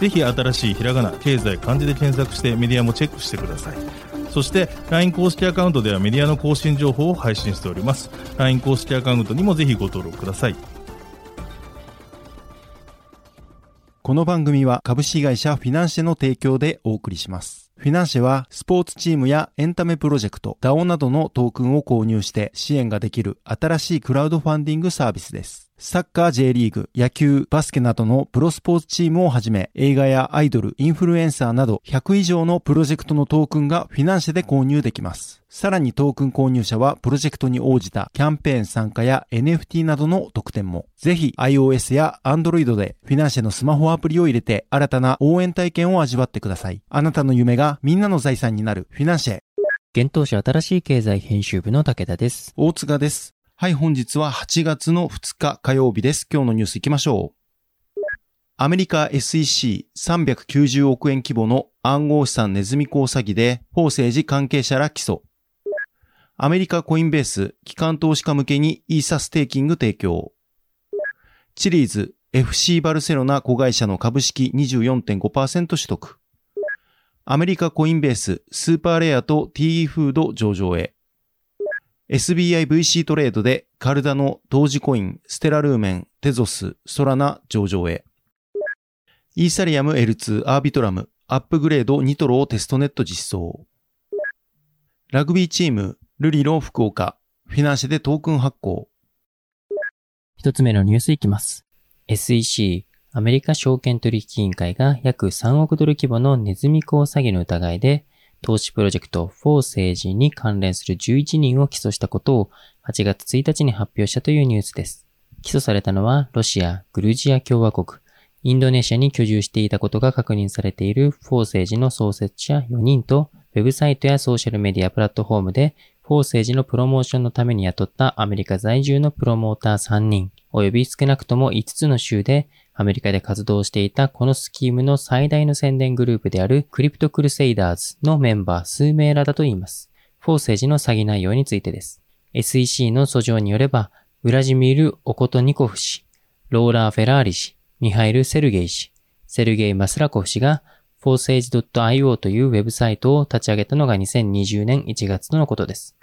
ぜひ新しいひらがな経済漢字で検索してメディアもチェックしてください。そして LINE 公式アカウントではメディアの更新情報を配信しております。LINE 公式アカウントにもぜひご登録ください。この番組は株式会社フィナンシェの提供でお送りします。フィナンシェはスポーツチームやエンタメプロジェクト、DAO などのトークンを購入して支援ができる新しいクラウドファンディングサービスです。サッカー J リーグ、野球、バスケなどのプロスポーツチームをはじめ、映画やアイドル、インフルエンサーなど100以上のプロジェクトのトークンがフィナンシェで購入できます。さらにトークン購入者はプロジェクトに応じたキャンペーン参加や NFT などの特典も。ぜひ iOS や Android でフィナンシェのスマホアプリを入れて新たな応援体験を味わってください。あなたの夢がみんなの財産になるフィナンシェ。現当社新しい経済編集部の武田です。大塚です。はい、本日は8月の2日火曜日です。今日のニュース行きましょう。アメリカ SEC390 億円規模の暗号資産ネズミ講詐欺で、法政治関係者ら起訴。アメリカコインベース、機関投資家向けにイーサステーキング提供。チリーズ、FC バルセロナ子会社の株式24.5%取得。アメリカコインベース、スーパーレアと TE フード上場へ。SBIVC トレードでカルダの同時コイン、ステラルーメン、テゾス、ソラナ上場へ。イーサリアム L2 アービトラム、アップグレードニトロをテストネット実装。ラグビーチーム、ルリーロ福岡、フィナンシェでトークン発行。一つ目のニュースいきます。SEC、アメリカ証券取引委員会が約3億ドル規模のネズミ講詐欺の疑いで、投資プロジェクトフォー政治に関連する11人を起訴したことを8月1日に発表したというニュースです。起訴されたのはロシア、グルジア共和国、インドネシアに居住していたことが確認されているフォー政治の創設者4人と、ウェブサイトやソーシャルメディアプラットフォームでフォー政治のプロモーションのために雇ったアメリカ在住のプロモーター3人、及び少なくとも5つの州でアメリカで活動していたこのスキームの最大の宣伝グループである Crypto Crusaders のメンバー数名らだと言います。フォー政治の詐欺内容についてです。SEC の訴状によれば、ウラジミール・オコトニコフ氏、ローラ・フェラーリ氏、ミハイル・セルゲイ氏、セルゲイ・マスラコフ氏が、フォーセージ .io というウェブサイトを立ち上げたのが2020年1月とのことです。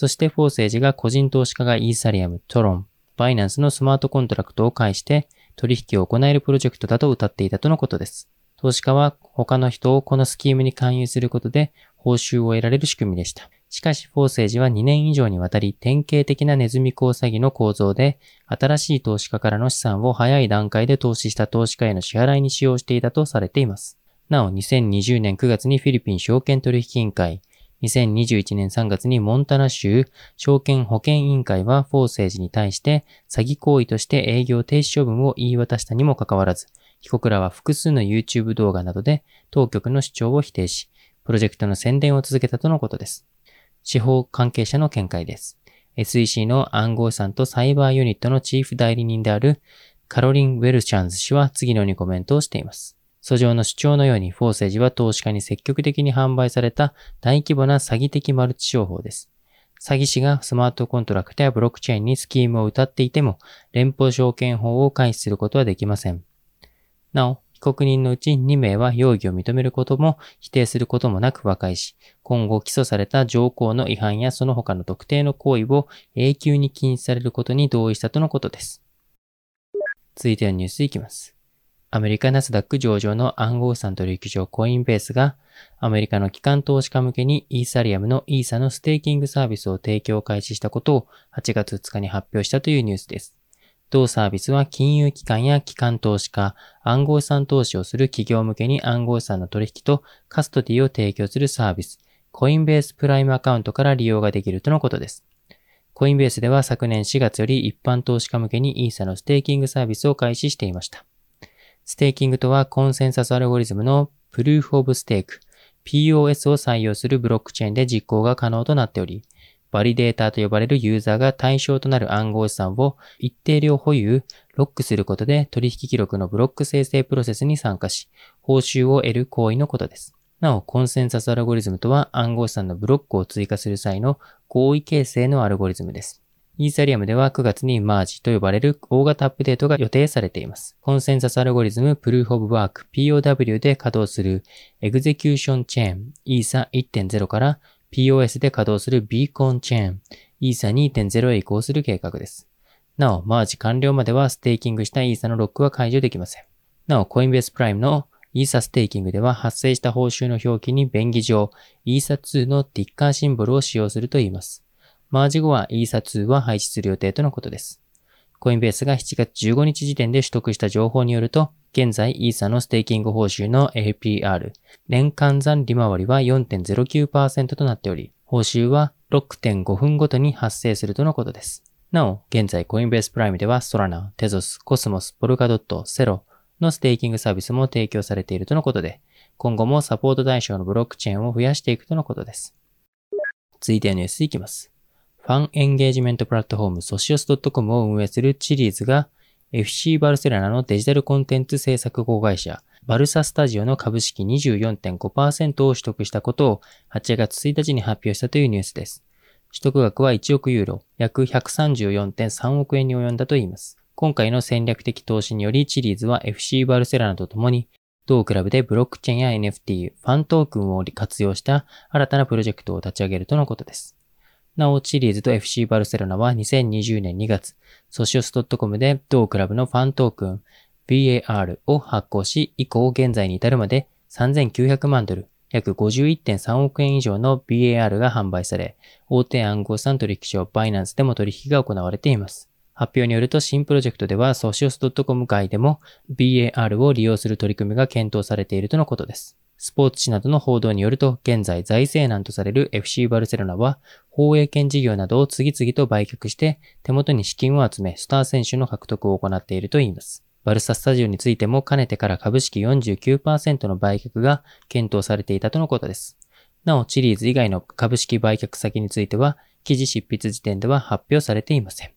そしてフォー政治が個人投資家がイーサリアム、トロン、バイナンスのスマートコントラクトを介して取引を行えるプロジェクトだと謳っていたとのことです。投資家は他の人をこのスキームに勧誘することで報酬を得られる仕組みでした。しかし、フォー政治は2年以上にわたり典型的なネズミ講詐欺の構造で、新しい投資家からの資産を早い段階で投資した投資家への支払いに使用していたとされています。なお、2020年9月にフィリピン証券取引委員会、2021年3月にモンタナ州証券保険委員会はフォー政治に対して詐欺行為として営業停止処分を言い渡したにもかかわらず、被告らは複数の YouTube 動画などで当局の主張を否定し、プロジェクトの宣伝を続けたとのことです。司法関係者の見解です。SEC の暗号資産とサイバーユニットのチーフ代理人であるカロリン・ウェルチャンズ氏は次のようにコメントをしています。訴状の主張のように、フォーセージは投資家に積極的に販売された大規模な詐欺的マルチ商法です。詐欺師がスマートコントラクトやブロックチェーンにスキームを謳っていても、連邦証券法を回避することはできません。なお、被告人のうち2名は容疑を認めることも否定することもなく和解し、今後起訴された条項の違反やその他の特定の行為を永久に禁止されることに同意したとのことです。続いてのニュースいきます。アメリカナスダック上場の暗号資産取引所コインベースがアメリカの機関投資家向けにイーサリアムのイーサのステーキングサービスを提供開始したことを8月2日に発表したというニュースです。同サービスは金融機関や機関投資家、暗号資産投資をする企業向けに暗号資産の取引とカストディを提供するサービス、コインベースプライムアカウントから利用ができるとのことです。コインベースでは昨年4月より一般投資家向けにイーサのステーキングサービスを開始していました。ステーキングとはコンセンサスアルゴリズムの Proof of Stake POS を採用するブロックチェーンで実行が可能となっており、バリデーターと呼ばれるユーザーが対象となる暗号資産を一定量保有、ロックすることで取引記録のブロック生成プロセスに参加し、報酬を得る行為のことです。なお、コンセンサスアルゴリズムとは暗号資産のブロックを追加する際の合意形成のアルゴリズムです。イーサリアムでは9月にマージと呼ばれる大型アップデートが予定されています。コンセンサスアルゴリズムプルーフオブワーク POW で稼働するエグゼキューションチェーンイーサ1.0から POS で稼働するビーコンチェーンイーサ2.0へ移行する計画です。なお、マージ完了まではステーキングしたイーサのロックは解除できません。なお、コインベースプライムのイーサステーキングでは発生した報酬の表記に便宜上、イーサ2のティッカーシンボルを使用するといいます。マージ後はイーサ2は廃止する予定とのことです。コインベースが7月15日時点で取得した情報によると、現在イーサのステーキング報酬の APR、年間残利回りは4.09%となっており、報酬は6.5分ごとに発生するとのことです。なお、現在コインベースプライムではソラナ、テゾス、コスモス、ポルカドット、セロのステーキングサービスも提供されているとのことで、今後もサポート対象のブロックチェーンを増やしていくとのことです。続いてのニュースいきます。ファンエンゲージメントプラットフォームソシオス .com を運営するチリーズが FC バルセロナのデジタルコンテンツ制作子会社バルサスタジオの株式24.5%を取得したことを8月1日に発表したというニュースです。取得額は1億ユーロ、約134.3億円に及んだといいます。今回の戦略的投資によりチリーズは FC バルセロナと共に同クラブでブロックチェーンや NFT、ファントークンを活用した新たなプロジェクトを立ち上げるとのことです。なお、チリーズと FC バルセロナは2020年2月、ソシオス .com で同クラブのファントークン BAR を発行し、以降現在に至るまで3900万ドル、約51.3億円以上の BAR が販売され、大手暗号資産取引所バイナンスでも取引が行われています。発表によると新プロジェクトではソシオス .com 外でも BAR を利用する取り組みが検討されているとのことです。スポーツ紙などの報道によると、現在財政難とされる FC バルセロナは、放映権事業などを次々と売却して、手元に資金を集め、スター選手の獲得を行っているといいます。バルサスタジオについても、かねてから株式49%の売却が検討されていたとのことです。なお、チリーズ以外の株式売却先については、記事執筆時点では発表されていません。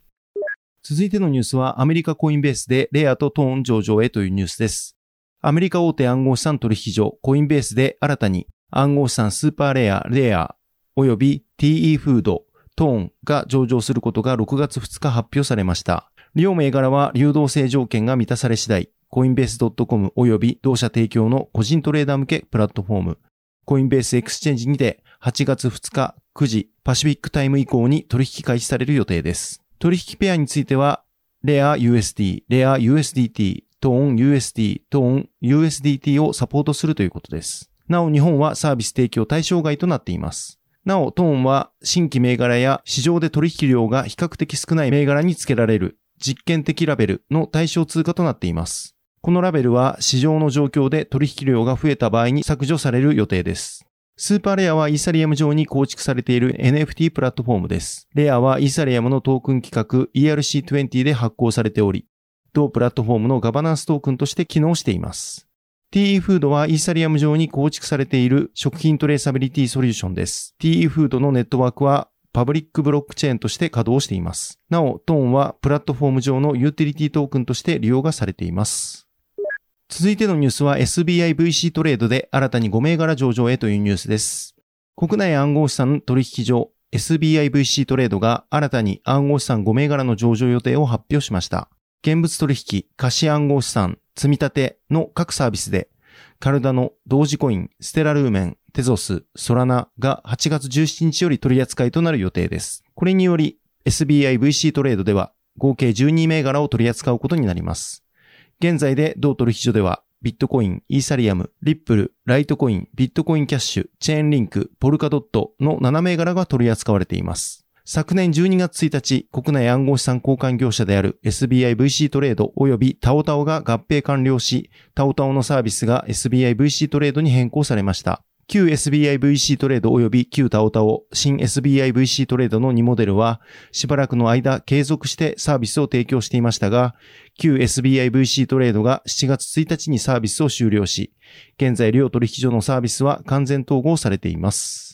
続いてのニュースは、アメリカコインベースでレアとトーン上場へというニュースです。アメリカ大手暗号資産取引所コインベースで新たに暗号資産スーパーレア、レア、及び TE フード、トーンが上場することが6月2日発表されました。両銘柄は流動性条件が満たされ次第、コインベース .com 及び同社提供の個人トレーダー向けプラットフォーム、コインベースエクスチェンジにて8月2日9時パシフィックタイム以降に取引開始される予定です。取引ペアについては、レア USD、レア USDT、トーン USD、トーン USDT をサポートするということです。なお日本はサービス提供対象外となっています。なお、トーンは新規銘柄や市場で取引量が比較的少ない銘柄につけられる実験的ラベルの対象通貨となっています。このラベルは市場の状況で取引量が増えた場合に削除される予定です。スーパーレアはイーサリアム上に構築されている NFT プラットフォームです。レアはイーサリアムのトークン規格 ERC20 で発行されており、同プラットフォームのガバナンストークンとして機能しています。TE フードはイーサリアム上に構築されている食品トレーサビリティソリューションです。TE フードのネットワークはパブリックブロックチェーンとして稼働しています。なお、トーンはプラットフォーム上のユーティリティトークンとして利用がされています。続いてのニュースは SBIVC トレードで新たに5銘柄上場へというニュースです。国内暗号資産取引所 SBIVC トレードが新たに暗号資産5銘柄の上場予定を発表しました。現物取引、貸し暗号資産、積み立ての各サービスで、カルダノ、同時コイン、ステラルーメン、テゾス、ソラナが8月17日より取り扱いとなる予定です。これにより、SBI VC トレードでは合計12銘柄を取り扱うことになります。現在で同取引所では、ビットコイン、イーサリアム、リップル、ライトコイン、ビットコインキャッシュ、チェーンリンク、ポルカドットの7銘柄が取り扱われています。昨年12月1日、国内暗号資産交換業者である SBI VC トレード及びタオタオが合併完了し、タオタオのサービスが SBI VC トレードに変更されました。旧 SBIVC トレード及び旧タオタオ、新 SBIVC トレードの2モデルは、しばらくの間継続してサービスを提供していましたが、旧 SBIVC トレードが7月1日にサービスを終了し、現在両取引所のサービスは完全統合されています。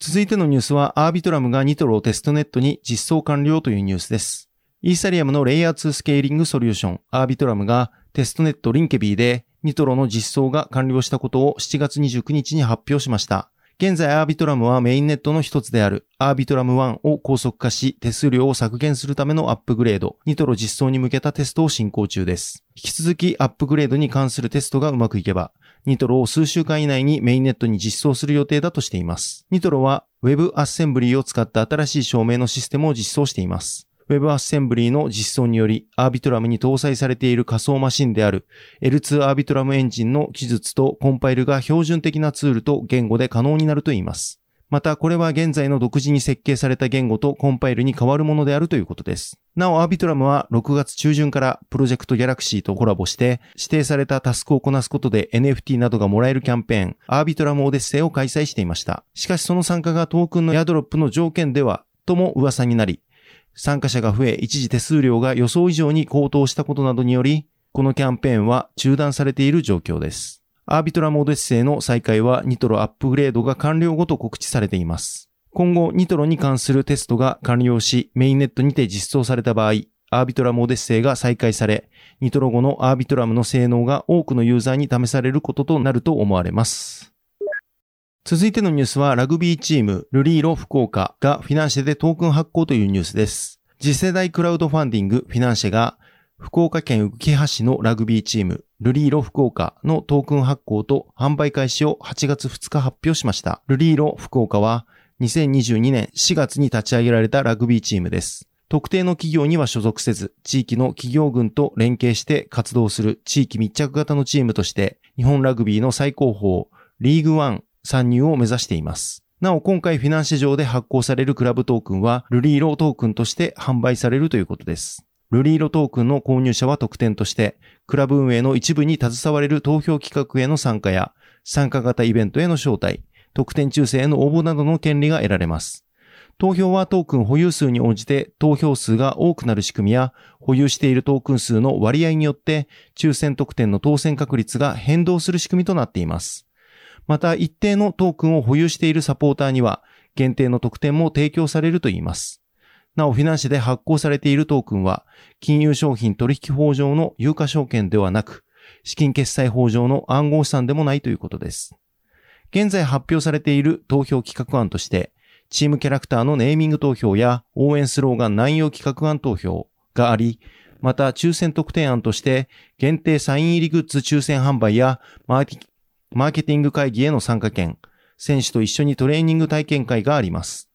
続いてのニュースは、アービトラムがニトロをテストネットに実装完了というニュースです。イーサリアムのレイヤー2スケーリングソリューション、アービトラムがテストネットリンケビーでニトロの実装が完了したことを7月29日に発表しました。現在アービトラムはメインネットの一つであるアービトラム1を高速化し手数料を削減するためのアップグレード、ニトロ実装に向けたテストを進行中です。引き続きアップグレードに関するテストがうまくいけば、ニトロを数週間以内にメインネットに実装する予定だとしています。ニトロは Web アッセンブリーを使った新しい証明のシステムを実装しています。Web アッセンブリーの実装により、アービトラムに搭載されている仮想マシンである L2 アービトラムエンジンの技術とコンパイルが標準的なツールと言語で可能になるといいます。また、これは現在の独自に設計された言語とコンパイルに変わるものであるということです。なお、アービトラムは6月中旬からプロジェクトギャラクシーとコラボして指定されたタスクをこなすことで NFT などがもらえるキャンペーン、アービトラムオデッセイを開催していました。しかしその参加がトークンのエアドロップの条件では、とも噂になり、参加者が増え、一時手数料が予想以上に高騰したことなどにより、このキャンペーンは中断されている状況です。アービトラモードエッセイの再開はニトロアップグレードが完了後と告知されています。今後、ニトロに関するテストが完了し、メインネットにて実装された場合、アービトラムオデッセイが再開され、ニトロ後のアービトラムの性能が多くのユーザーに試されることとなると思われます。続いてのニュースはラグビーチームルリーロ福岡がフィナンシェでトークン発行というニュースです。次世代クラウドファンディングフィナンシェが福岡県浮橋市のラグビーチームルリーロ福岡のトークン発行と販売開始を8月2日発表しました。ルリーロ福岡は2022年4月に立ち上げられたラグビーチームです。特定の企業には所属せず、地域の企業群と連携して活動する地域密着型のチームとして、日本ラグビーの最高峰、リーグワン参入を目指しています。なお、今回フィナンシェ上で発行されるクラブトークンは、ルリーロトークンとして販売されるということです。ルリーロトークンの購入者は特典として、クラブ運営の一部に携われる投票企画への参加や、参加型イベントへの招待、特典抽選への応募などの権利が得られます。投票はトークン保有数に応じて投票数が多くなる仕組みや保有しているトークン数の割合によって抽選特典の当選確率が変動する仕組みとなっています。また一定のトークンを保有しているサポーターには限定の特典も提供されるといいます。なお、フィナンシェで発行されているトークンは、金融商品取引法上の有価証券ではなく、資金決済法上の暗号資産でもないということです。現在発表されている投票企画案として、チームキャラクターのネーミング投票や応援スローガン内容企画案投票があり、また抽選特典案として限定サイン入りグッズ抽選販売やマーケティング会議への参加権、選手と一緒にトレーニング体験会があります。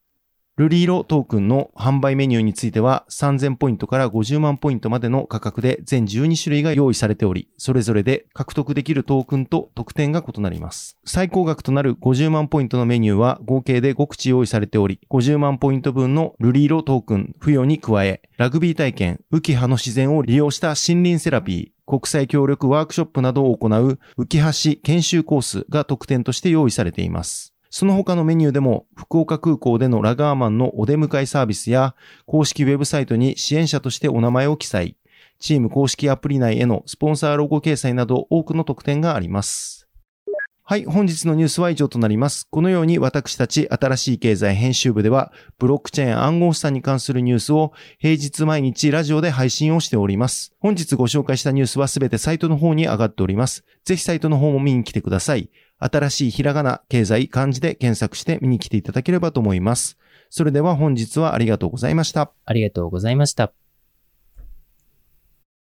ルリーロトークンの販売メニューについては3000ポイントから50万ポイントまでの価格で全12種類が用意されており、それぞれで獲得できるトークンと特典が異なります。最高額となる50万ポイントのメニューは合計で5口用意されており、50万ポイント分のルリーロトークン付与に加え、ラグビー体験、浮き葉の自然を利用した森林セラピー、国際協力ワークショップなどを行う浮き橋研修コースが特典として用意されています。その他のメニューでも、福岡空港でのラガーマンのお出迎えサービスや、公式ウェブサイトに支援者としてお名前を記載、チーム公式アプリ内へのスポンサーロゴ掲載など多くの特典があります。はい、本日のニュースは以上となります。このように私たち新しい経済編集部では、ブロックチェーン暗号資産に関するニュースを平日毎日ラジオで配信をしております。本日ご紹介したニュースはすべてサイトの方に上がっております。ぜひサイトの方も見に来てください。新しいひらがな、経済、漢字で検索して見に来ていただければと思います。それでは本日はありがとうございました。ありがとうございました。